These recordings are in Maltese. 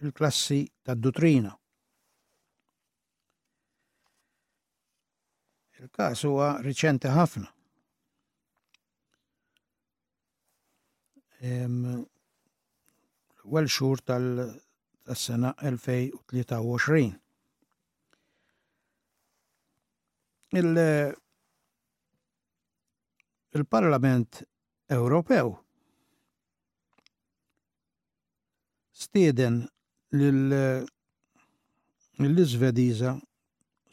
fil-klassi tad-dutrina. Il-każ huwa riċenti ħafna. L-ewwel xhur tas-sena 2023. Il-Parlament Ewropew stieden lill-Iżvediża,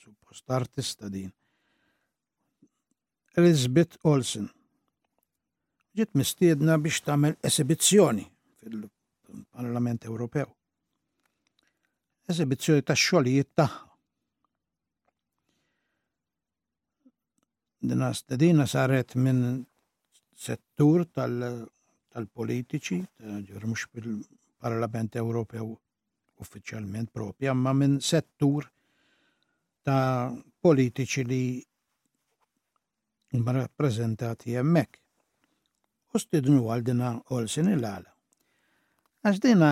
suppost artista din, Elisabeth Olsen. Ġiet mistiedna biex tagħmel esibizzjoni fil-Parlament Ewropew. Esibizzjoni tax-xogħlijiet tagħha Dina stedina saret minn settur tal-politiċi, tal mhux fil-Parlament Ewropew uffiċjalment propja, ma minn settur ta' politiċi li huma rappreżentati hemmhekk. U stidnu għal dina Olsen il-għala. Għax dina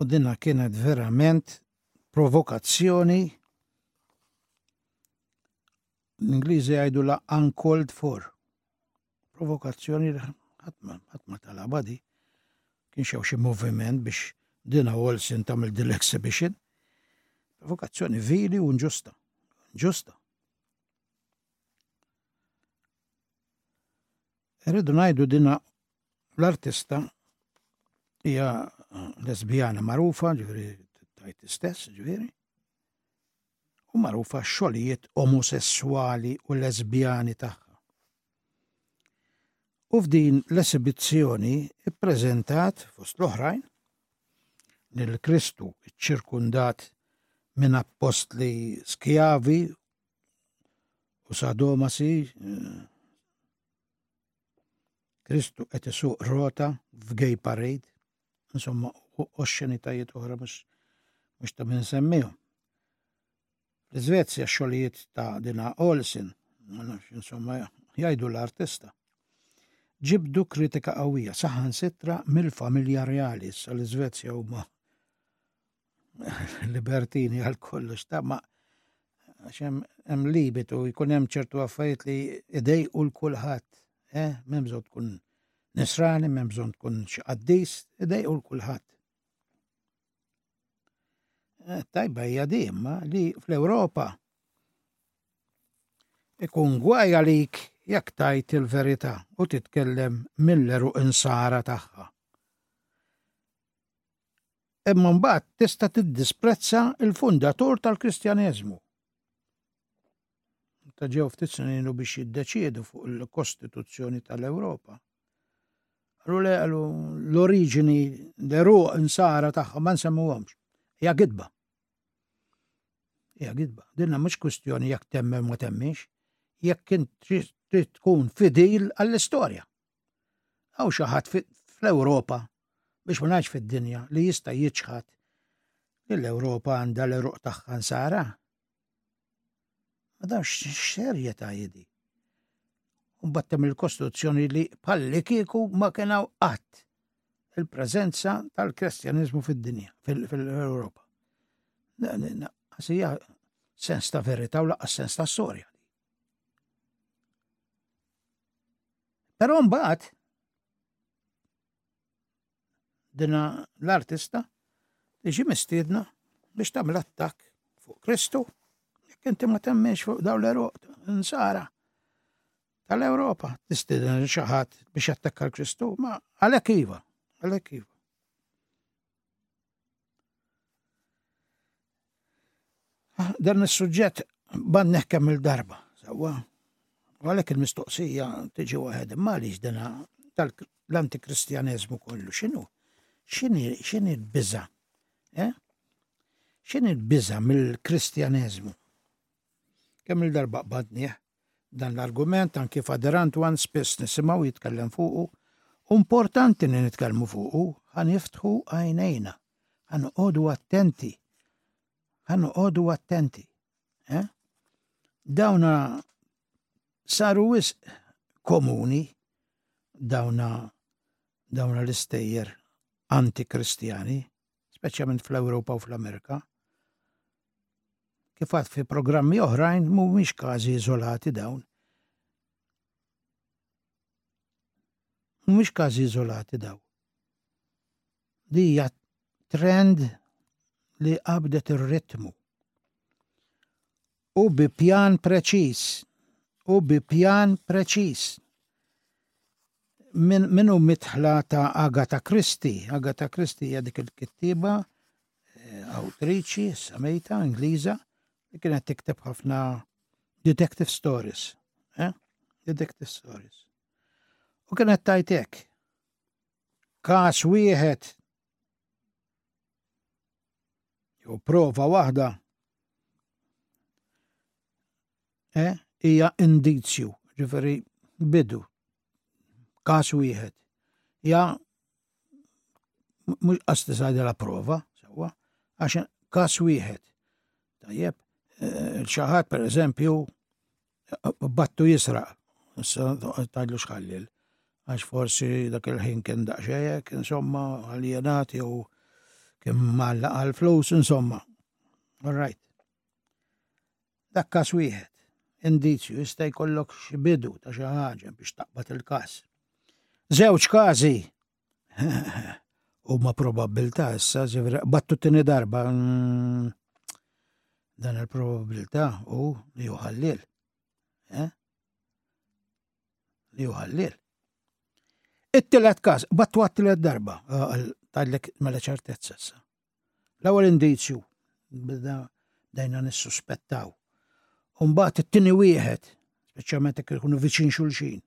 u dinha kienet verament provokazzjoni l-Ingliżi jgħidu la uncalled for. Provokazzjoni li ħatma tal-abadi kien xew xi moviment biex dina Olsen tagħmel din l-exhibition. Provokazzjoni vili u nġusta. Nġusta. Rridu ngħidu dina l-artista hija lesbijana magħrufa, ġifieri tajt istess, ġifieri. U magħrufa xogħlijiet omosessuali u lesbijani tagħha. U f'din l-esibizzjoni ippreżentat fost l-oħrajn lil Kristu ċirkundat minn appostli skjavi u sadomasi eh, Kristu qed isuq rota f'gay parade, insomma, u oxxenitajiet oħra mhux ta' minn semmihom. L-Iżvezja xogħlijiet ta' Dina Olsen, ma nafx insomma, jgħidu l-artista. Ġibdu kritika qawwija saħan sitra mill-familja reali sal-Iżvezja huma libertini għal kollox ta' ma' xem hemm libitu jkun hemm ċertu affarijiet li idej u l-kulħadd, eh, m'hemm bżonn tkun nisrani, m'hemm bżonn tkun x'qaddis, idej u l-kulħadd. Eh, tajba hija dimma li fl-Ewropa ikun gwaj għalik jekk tajt il-verità u titkellem mill-eru insara tagħha. imma mbagħad tista' tiddisprezza l-fundatur tal-Kristjaneżmu. Ta' ġew ftit snin biex jiddeċiedu fuq il-Kostituzzjoni tal-Ewropa. Għallu le għallu l-oriġini deru insara taħħa ma nsemmu għomx. Ja gidba. Ja gidba. Dinna mux kustjoni jek temmel ma temmix, jek kien trid tkun fidil għall-istoria. Hawn xi ħadd fl-Ewropa biex ma ngħidx fid-dinja li jista' jiċħad li l-Ewropa għandha l-eruq tagħha nsara? Ma dan x'serjetà jidi. Mbattem il-Kostituzzjoni li palli kieku ma kien hawn qatt il-preżenza tal-Kristjaniżmu fid-dinja, fil-Ewropa. Għasija sens ta' verità u laqqa sens ta' storja. Però mbagħad dina l-artista tiġi mistiedna biex tagħmel attakk fuq Kristu. Jekk inti ma temminx fuq dawn l-eruq nsara tal-Ewropa, tistieden xi ħadd biex attakka l-Kristu, ma għalhekk iva, għalhekk iva. Ah, dan is-suġġett bannek kemm il-darba, sawa. Għalhekk il-mistoqsija tiġi waħed imma għaliex dina l-antikristjaneżmu kollu x'inhu? X'inhi l-biża? Eh? X'inhi l-biża mill-kristjaneżmu? Kemm il-darba qbadnieh? Dan l-argument anki f'aderant one spiss nisimgħu jitkellem fuqu, u importanti li nitkellmu fuqu, ħa niftħu għajnejna, ħa noqogħdu attenti, ħa noqogħdu attenti. Eh? Dawna saru wisq komuni dawna dawna l-istejjer antikristjani speċjalment fl-Ewropa u fl-Amerika. Kif għad fi programmi oħrajn mhumiex każi iżolati dawn. Mhumiex każi iżolati dawn. Di hija trend li qabdet ir-ritmu. U bi pjan preċiż. U bi pjan preċiż. Min, min hu mitħla ta' Agatha Christie. Agatha Christie hija dik il-kittiba, eh, awtriċi, samejta, Ingliża, li kienet tikteb ħafna detective stories. Eh? Detective stories. U kienet tajtek. Kas wieħed jew prova waħda eh, hija eh, indizju, ġifieri bidu każ wieħed. Ja mhux qas tiżgħidha la prova, sewwa, għax każ wieħed. Tajjeb, eh, xi ħadd pereżempju battu jisraq, issa tajdlu xħallil. Għax forsi dak il-ħin kien daqxejek, insomma, għal-jenat jew kien malla għal-flus, insomma. All right. Dak kas wieħed, indizju, jista' jkollok xi bidu ta' xi ħaġa biex taqbad il-kas. Żewġ każi U ma probabbiltà issa, ġivri, battu t-tini darba mm, dan il-probabbiltà u li uħallil. Eh? Li uħallil. It-tilet kas, battu għat-tilet darba, ah, tgħidlek mela ċertezza issa. L-ewwel indizju bda dejna nissuspettaw. Umbagħad it-tieni wieħed, speċjalment jekk ikunu viċin xulxin.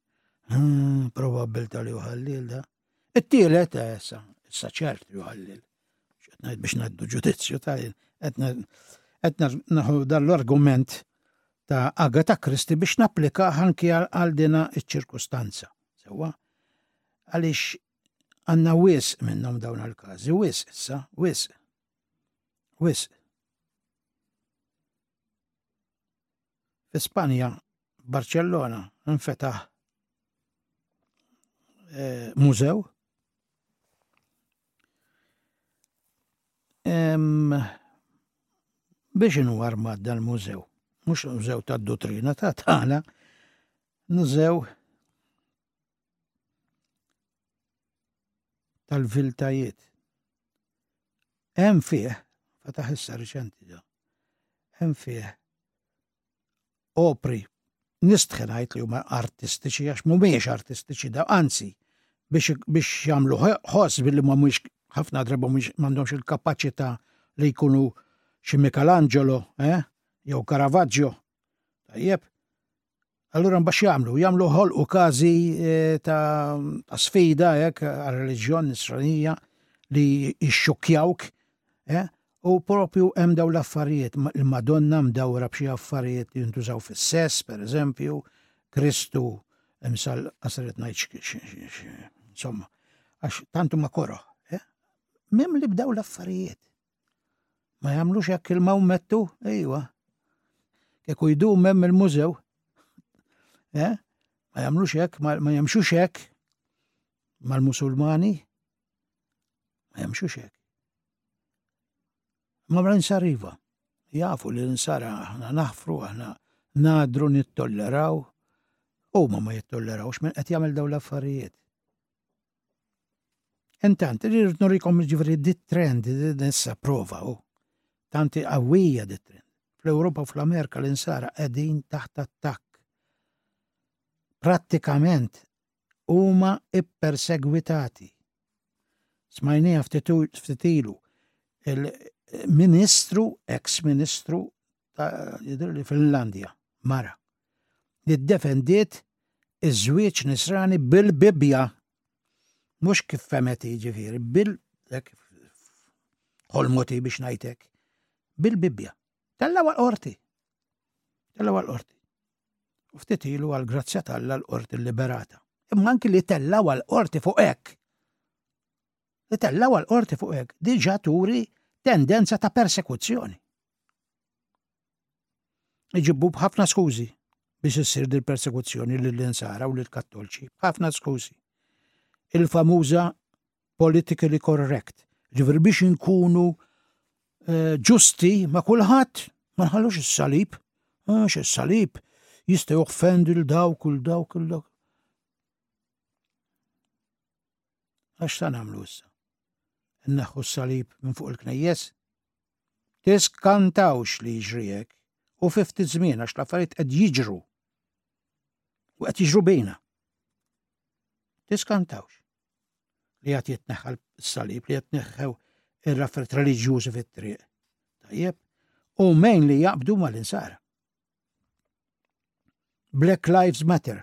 Hmm, probabbilta li uħallil da. It-tielet, eh, issa, issa ċert li uħallil. X'qed biex ngħaddu ġudizzju ta' qed naħu dal-argument ta' Agatha Kristi biex napplika ħanki għal dina iċ-ċirkustanza. Sewa, għaliex għanna wisq minnhom dawn għal-każi, wisq issa, wisq. Wisq. Fi Spanja, Barcellona, nfetaħ eh, mużew. biex inu armad dal-mużew, mux mużew ta' dottrina ta' tana, mużew tal-viltajiet. Hemm fih, fetaħ issa riċenti ġo, hemm fih opri nistħen għajt li huma artistiċi għax mhumiex artistiċi da anzi biex biex jagħmlu ħoss billi ma mhux ħafna drabi mhux m'għandhomx il-kapaċità li jkunu xi Michelangelo, eh? jew Caravaggio. Tajjeb, Allura mbax jagħmlu, jagħmlu ħolqu każi eh, ta' sfida hekk għar-reliġjon nisranija li jxukkjawk eh, u propju hemm daw l-affarijiet il-Madonna mdawra b'xi affarijiet li jintużaw fis-sess, pereżempju, Kristu imsal qasret ngħid insomma, għax tantu ma koroħ. Eh. Mem li bdaw l-affarijiet. Ma jagħmlux hekk il-maw mettu? Ejwa. Kieku jdum hemm il-mużew. Eh? Ma jagħmlux hekk, ma jemxux hekk mal-Musulmani. Ma jemxux hekk. Ma bla insariva. Jafu li l-insara aħna naħfru, aħna nadru nittolleraw. U ma ma jittollerawx minn qed jagħmel dawn l-affarijiet. Intant, irrid nurikom ġifri di trend, nessa prova u. Tanti għawija di trend. Fl-Europa u fl-Amerika l-insara qegħdin taħt attakk. Prattikament huma ippersegwitati. Smajnija ftitilu il-ministru, ex-ministru Finlandja, mara, li ddefendiet iż-żwieġ nisrani bil-Bibbja. Mhux kif femet jiġifieri, bil ħolmoti biex ngħidlek. Bil-Bibbja. Tella għal qorti. Tella għal qorti. U ftit ilu għal grazzja talla l-qorti liberata. Imma anki li tella għal qorti fuq hekk. Itellgħu għal qorti fuq hekk diġà turi tendenza ta' persekuzzjoni. Iġibu b'ħafna skużi biex issir dil persekuzzjoni lill-insara u lill-kattolċi. Ħafna skużi. Il-famuża politically correct. Ġifir biex inkunu eh, ġusti ma' kulħadd ma nħallux is-salib. Għax is-salib jista' joffend il dawk il dawk il dawk. Għax ta' nagħmlu issa? Nneħħu s-salib minn fuq il-knejjes? Tiskantawx li jiġrijek u fi ftit żmien għax l-affarijiet qed jiġru u qed jiġru bina. Tiskantawx li għat jitneħħal s-salib li jitneħħew ir-raffert reliġjużi fit-triq. Tajjeb, u mejn li jaqbdu mal-insara. Black Lives Matter.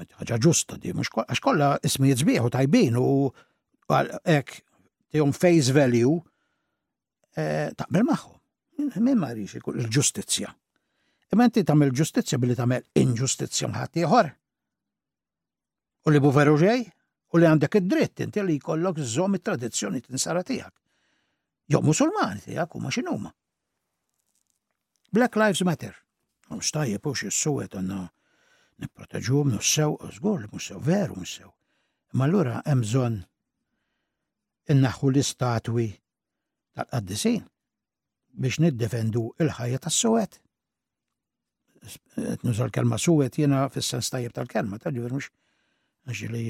Ħaġa ġusta di, mhux għax kollha ismijiet sbieħ u tajbin u hekk tihom face value eh, taqbel magħhom. Min ma jrix il-ġustizzja. Imma inti tagħmel ġustizzja billi tagħmel inġustizzja mħadd ieħor. U li bu veru ġej, u li għandek id-dritt inti li jkollok żomm it-tradizzjoni tinsara tiegħek. Jew musulmani tiegħek huma x'inhuma. Black Lives Matter. U xtajjeb u xis-suwed għandna nipproteġu mnu sew u żgur li mhux sew veru mhux sew. Imma allura hemm bżonn innaħħu l-istatwi tal-qaddisin. biex niddefendu il-ħajja tas-sowet. Nuża l-kelma sowet jiena fis-sens tajjeb tal-kelma, ta' ġifier mhux għax li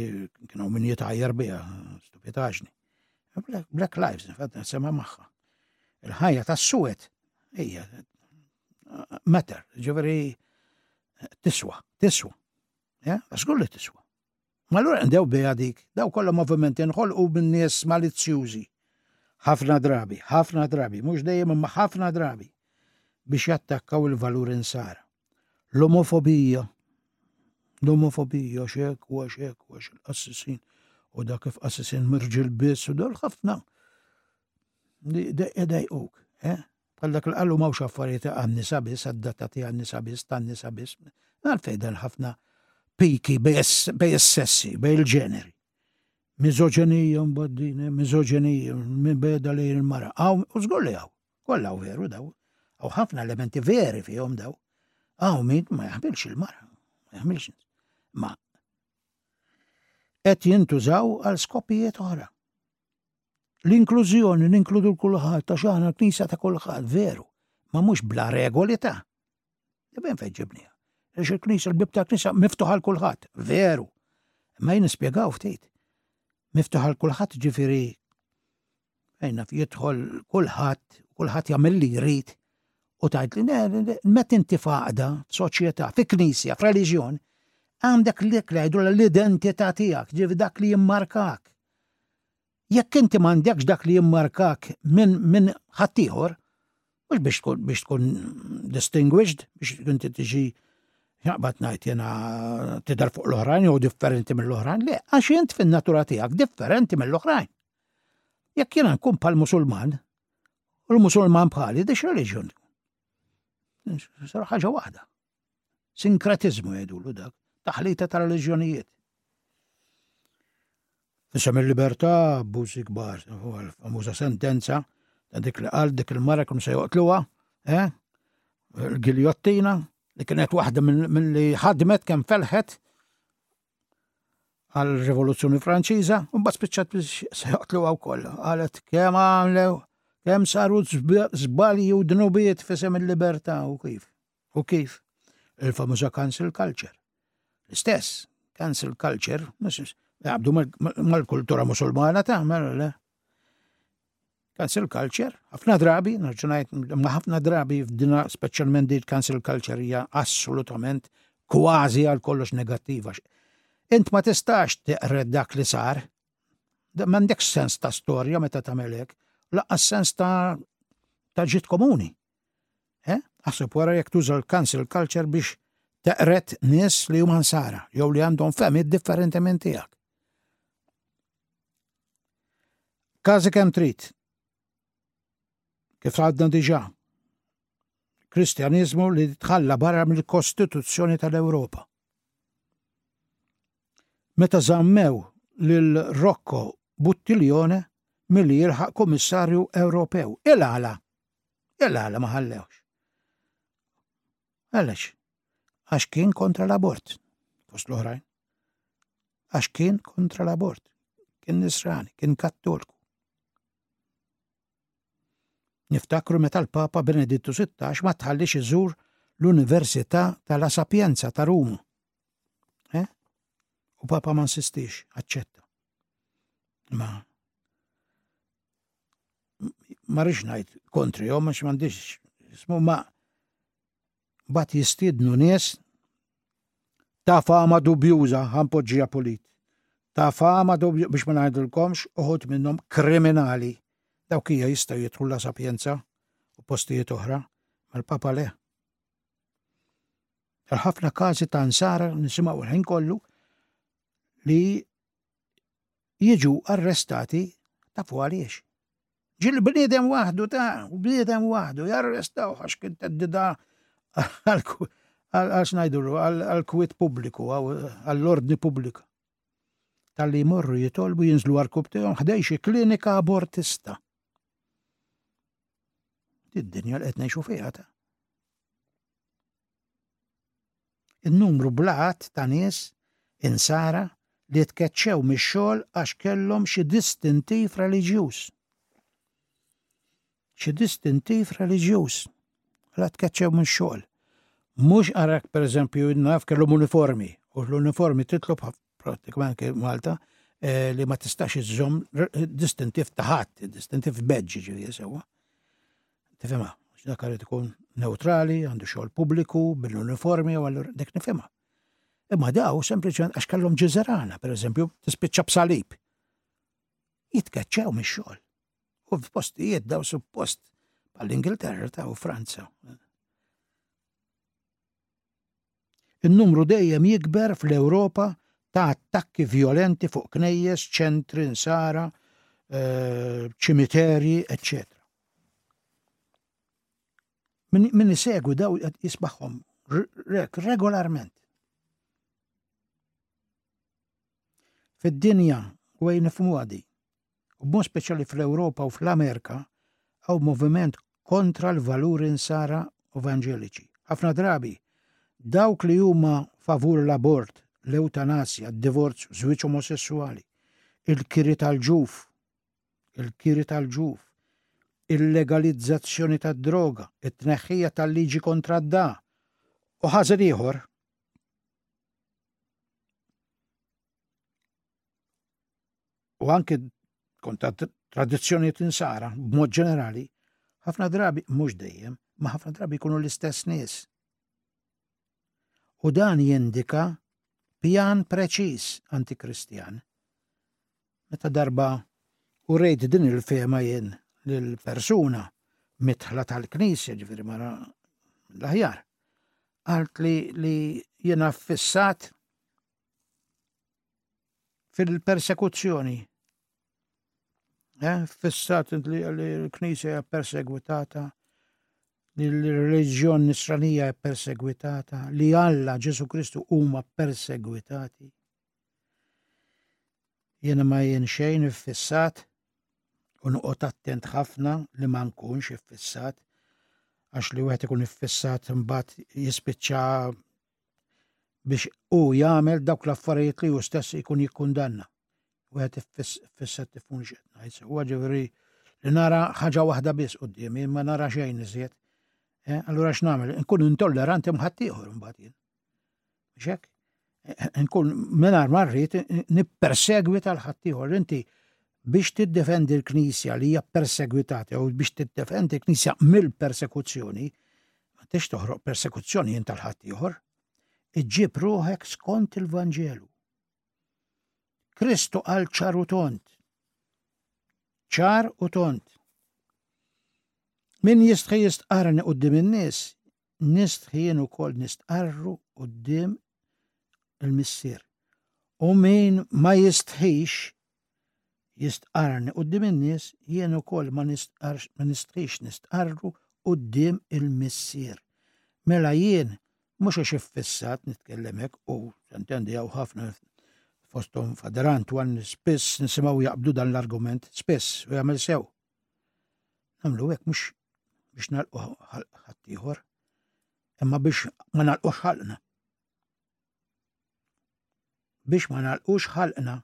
kienu min jitajjar biha, stupitaġni. Black Lives, infatti, sema magħha. Il-ħajja tas-suwed hija matter, ġifieri tiswa, tiswa. Ja, għax li tiswa. Malura ndew biha dik, daw kollha movimenti nħolqu minn nies malizzjużi. Ħafna drabi, ħafna drabi, mhux dejjem imma ħafna drabi biex jattakkaw il-valur insara. L-omofobija, l-omofobija xek u xek u xek l-assisin u dak kif assisin mirġil biss u dol ħafna. Edaj uk, eh? Bħal dak li qalu mawx affarijiet għan-nisa biss, adattati għan-nisa biss, tan-nisa biss. Għalfejn dan ħafna piki bej is-sessi, bej il-ġeneri. Mizoġenija mbaddin, mizoġenija, minn beda li il-mara. Għaw, u zgur li għaw, kolla u veru daw. Għaw ħafna elementi veri fihom daw. Għaw min ma jaħbilx il-mara, ma jaħbilx. Ma, et jintużaw għal skopijiet oħra. L-inklużjoni ninkludu l-kulħadd ta' xaħna l-knisja ta' kulħadd veru, ma mhux bla regoli ta'. Jibben fejn ġibniha. Għax il-knisja l-bib ta' knisja miftuħa l kulħadd, veru. Ma jien nispjegaw ftit. Miftuħa l kulħadd ġifieri fejn jidħol kulħadd, kulħadd jagħmel li jrid u tajt li met inti faqda f'soċjetà, fi knisja, f'reliġjon, għandek li klejdu l-identità tiegħek, ġifi dak li jimmarkak, Jekk inti m'għandekx dak li jimmarkak minn min ħaddieħor, mhux biex tkun biex tkun distinguished, biex inti tiġi jaqbad ngħid jiena tidher fuq l-oħrajn jew differenti mill-oħrajn, le, għax int fin-natura tiegħek differenti mill-oħrajn. Jekk jiena nkun bħal musulman, u l-musulman bħali dix reliġjon. Sar ħaġa waħda. Sinkratiżmu jgħidulu dak, taħlita ta' reliġjonijiet. Fisem il-libertà abbużi kbar, famuża sentenza ta' dik li qal dik il-mara kienu se joqtluha, eh? il-giljottina li kienet waħda minn li ħadmet kemm felħet għal rivoluzzjoni franċiża, un bat spiċċat se joqtlu għaw kollha. Qalet kemm għamlew, kemm saru żbalji u dnubiet fisem il-libertà u kif. U kif? Il-famuża cancel culture. L-istess, cancel culture, għabdu mal-kultura musulmana taħmel, le? Cancel culture, ħafna drabi, narġunajt, ma ħafna drabi f'dina specialment dit cancel culture hija assolutament kważi għal kollox negattiva. Int ma tistax teqred dak li sar, m'għandek sens ta' storja meta tagħmel hekk, laqqas sens ta' ta' ġid komuni. Eh? Aħseb wara jekk tuża l-cancel culture biex teqret nies li huma nsara jew li għandhom fehmiet differenti minn tiegħek. Każi kemm trid. Kif għadna diġà. Kristjaniżmu li tħalla barra mill-Kostituzzjoni tal-Ewropa. Meta żammew lil Rocco Buttiljone milli jilħaq Kummissarju Ewropew. Il-għala Illa għala ma ħallewx. Għalax, għax kien kontra l-abort, fost l-oħrajn. Għax kien kontra l-abort, kien nisrani, kien kattolku. Niftakru meta l-Papa Benedittu 16 ma tħallix iżur l-Università tal Sapienza ta' Rum. Eh? U Papa ma nsistix, aċċetta. Ma ma rix ngħid kontri jom għax m'għandix ismu ma bat jistidnu nies ta' fama dubjuża ħampoġġija pulit. Ta' fama dubjuża biex ma ngħidilkomx uħut minnhom kriminali. Dawk hija jistgħu jidħlu la sapjenza u postijiet oħra mal-papa le. Għal ħafna każi ta' nsara nisimgħu l-ħin kollu li jiġu arrestati tafu għaliex. Ġil bniedem waħdu ta' bniedem waħdu jarrestaw għax kien teddida għax najdulu għal-kwit pubbliku għall-ordni pubblika. Tal-li morru jitolbu jinżlu għarkub tijom ħdejxi klinika abortista. Id-dinja l-etna ngħixu fiha ta' In-numru bl-għadd ta' nies, insara, li tkeċċew mix-xogħol għax kellhom xi distintiv reliġjuż. Xi distintiv reliġjuż. La tkeċċew mix-xogħol. Mhux għarak pereżempju naf kellhom uniformi u l-uniformi titlob pratikament anke Malta, eh, li ma tistax iżżomm distintiv ta' ħadd, distintiv badge ġifieri sewwa. Tifhimha, dak irid ikun neutrali, għandu xogħol pubbliku, bil-uniformi u allura dik nifhimha. Imma daw sempliċement għax kellhom ġiżerana, pereżempju, tispiċċa b'salib. Jitkeċċew mix-xogħol. U f'postijiet daw suppost bħall-Ingilterra ta' u Franza. In-numru dejjem jikber fl-Ewropa ta' attakki vjolenti fuq knejjes, ċentri, nsara, eh, ċimiterji, eċċetera. Min isegwi daw jisbaħħom regolarment. Fid-dinja, u għajn nifmu għadi, u b'mod speċjali fl-Ewropa u fl-Amerika, hawn moviment kontra l-valuri Nsara u Vanġeliċi. Ħafna drabi, dawk li huma favur l-abort, l-ewtanasja, d-divorzju, żwieġ omosesswali, il-kiri tal-ġuf, il-kiri tal-ġuf, il-legalizzazzjoni tad-droga, it-tneħħija tal-liġi kontra d-da u ħażen ieħor. u anke kontra tradizzjonijiet insara b'mod ġenerali, ħafna drabi mhux dejjem, ma ħafna drabi jkunu l-istess nies. U dan jindika pjan preċiż antikristjan. Meta darba u rejt din il-fema jien lill-persuna mitħla tal-knisja ġifieri mara l-aħjar. Għalt li, li jena fissat fil-persekuzzjoni. Eh, fissat li l-Knisja hija persegwitata, li l-reliġjon nisranija hija persegwitata, li Alla Ġesu Kristu huma persegwitati. Jiena ma jien xejn iffissat u noqgħod attent ħafna li ma nkunx iffissat għax li wieħed ikun iffissat imbagħad jispiċċa biex hu jagħmel dawk l-affarijiet li hu stess ikun jikkundanna. Wieħed iffissa tifhmux qed ngħid sewwa ġifieri li nara ħaġa waħda biss quddiemi ma nara xejn iżjed. Eh, allura x'nagħmel? Nkun intolleranti mħadd ieħor imbagħad jien. Biex hekk? Eh, nkun mingħajr ma rrid nippersegwi tal-ħadd ieħor inti biex tiddefendi l-Knisja li hija ppersegwitata jew biex tiddefendi l-Knisja mill-persekuzzjoni, ma tix toħroq persekuzzjoni int tal ieħor, iġġib ruħek skont il-Vanġelu. Kristu għal ċar u tont. ċar u tont. Min jistħi jistqarni qoddim in-nies, nistħi jien ukoll nistqarru qoddim il-missier. U min ma jistħix jistqarni qudiem in-nies jien ukoll ma nistqarx ma nistħix nistqarru qudiem il-missier. Mela jien mhux għax iffissat nitkellem hekk u intendi hawn ħafna fosthom Fader Antwan spiss nisimgħu jaqbdu dan l-argument spiss u jagħmel sew. Nagħmlu hekk mhux biex nalqu ħaddieħor imma biex ma nalqux ħalqna. Biex ma nalqux ħalqna.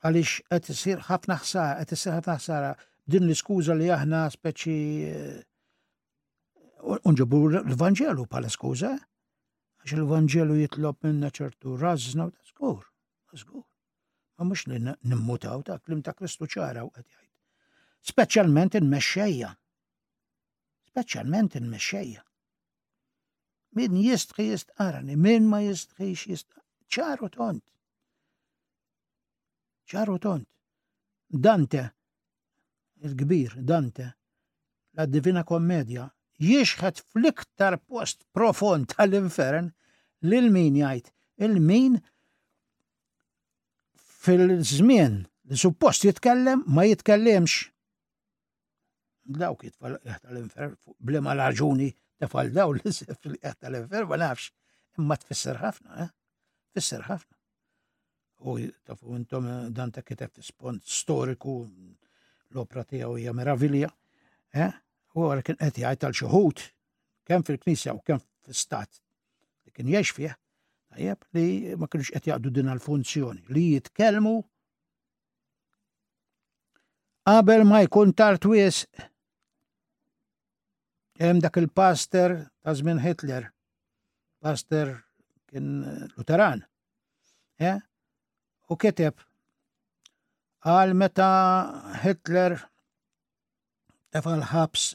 Għaliex qed isir ħafna ħsara, qed isir ħafna ħsara din l-iskuża li aħna speċi eh, unġibu l-Vangelu pala skuża, għax il-Vangelu jitlob minna ċertu razna u ta' skur, ta' skur. Ma mux nimmutaw ta' klim ta' Kristu ċara u għadjajt. Speċjalment il-mexxejja Speċjalment il-mexxejja. Min jistħi jistqarani, min ma jistħix jistqarani. ċaru tont. ċaru tont. Dante, il-kbir Dante, la Divina Kommedja, jiexħet fl-iktar post profond tal-infern lil min jgħid il-min fil-żmien li suppost jitkellem ma jitkellimx. Dawk jitfall qieħ tal-infer, blima raġuni tefal daw li sef fil-qieħ tal-infer, ma nafx, imma tfisser ħafna, eh? Tfisser ħafna. U tafu intom eh, dan ta' kiteb fi spont storiku, l-opra tiegħu hija meravilja, eh? U għara kien qed jgħid għal xi ħut, kemm fil-Knisja u kemm fl-Stat li kien jgħix fih, tajjeb li ma kienx qed jaqdu din għal funzjoni li jitkellmu Qabel ma jkun tard wisq, hemm dak il-pastor ta' żmien Hitler, pastor kien Luteran, eh? u kiteb għal meta Hitler tefa l-ħabs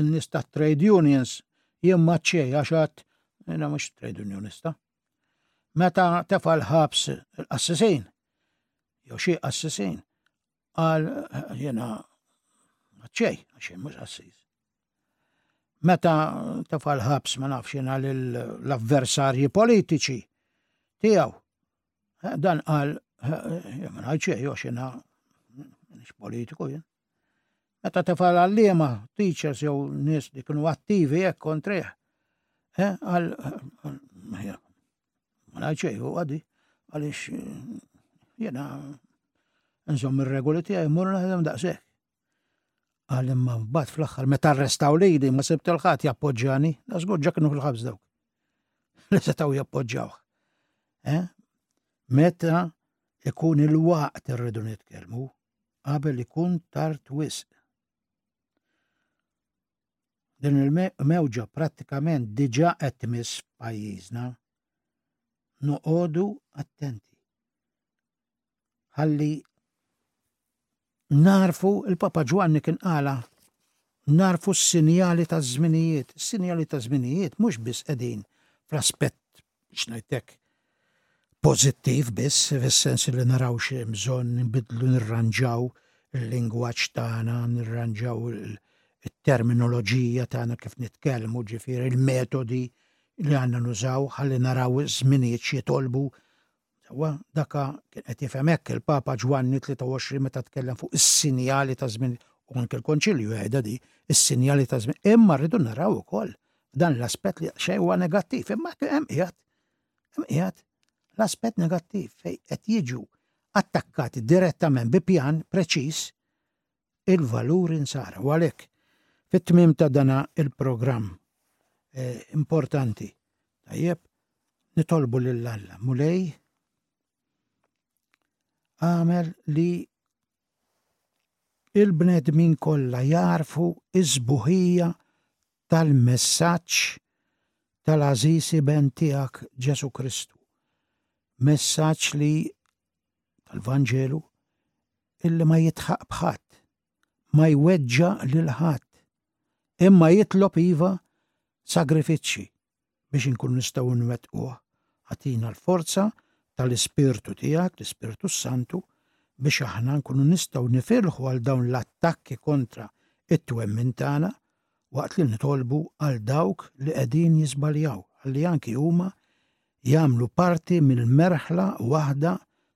n-nis ta' trade unions jien maċċej għaxat jina mux trade unionista. Meta tefa l-ħabs l-qassisin, jew xie qassisin, għal jena maċċej, għaxin mux qassis. Meta tefa l-ħabs ma nafx jena l-avversarji politiċi tijaw, Dan qal, jemmen għajċe, joxina, nix politiku jen. Meta tefal għallima, teachers jew nis li kienu attivi jek kontriħ. Għal, ma għajċe, u għadi, għalix jena nżom il-regoli tijaj, murna għedem daqsek. Għal imma mbagħad fl-aħħar meta arrestaw lili ma sibt il-ħadd jappoġġjani, nażgur ġa kienu fil-ħabs dawk. Li setgħu jappoġġawh. Eh? Meta ikun il-waqt irridu nitkellmu qabel ikun tard wisq. Din il-mewġa prattikament diġa qed tmiss pajjiżna. Noqogħdu attenti. ħalli narfu il-Papa Ġwanni kien qala narfu s-sinjali ta' żminijiet. Sinjali ta' żminijiet mhux biss qegħdin fl-aspett x'ngħidlek pożittiv biss fis-sens li naraw xi bżonn nbidlu nirranġaw il-lingwaġġ tagħna, nirranġaw it-terminoloġija tagħna kif nitkellmu, ġifier il-metodi li għandna nużaw ħalli naraw iż-żminijiet x'jitolbu Sewwa, daka kien qed jifhem hekk il-Papa Ġwanni 23 meta tkellem fuq is-sinjali ta' żmien u anke l-Konċilju jgħidha di, is-sinjali ta' żmien. Imma rridu naraw ukoll dan l-aspett li xejn huwa negattiv, imma hemm qiegħed hemm qiegħed l-aspett negattiv fejn qed jiġu attakkati direttament bi pjan preċiż il-valur insara. U għalhekk fit-tmiem ta' dana il-programm eh, importanti tajjeb nitolbu lil Alla mulej għamel li il-bnedmin kollha jarfu iż-żbuħija tal-messaġġ tal-għażiż iben tiegħek Ġesu Kristu. Messaġġ li tal-Vanġelu illi ma jitħaq bħadd, ma jweġġa lil ħadd, imma jitlob iva sagrifiċċji biex inkun nistgħu nwettquh. Atina l-forza tal-Ispirtu tiegħek, l-Ispirtu Santu, biex aħna nkunu nistgħu nifilħu għal dawn l-attakki kontra it-twemmin tagħna waqt li nitolbu għal dawk li qegħdin jiżbaljaw, għalli anki huma jagħmlu parti mill-merħla waħda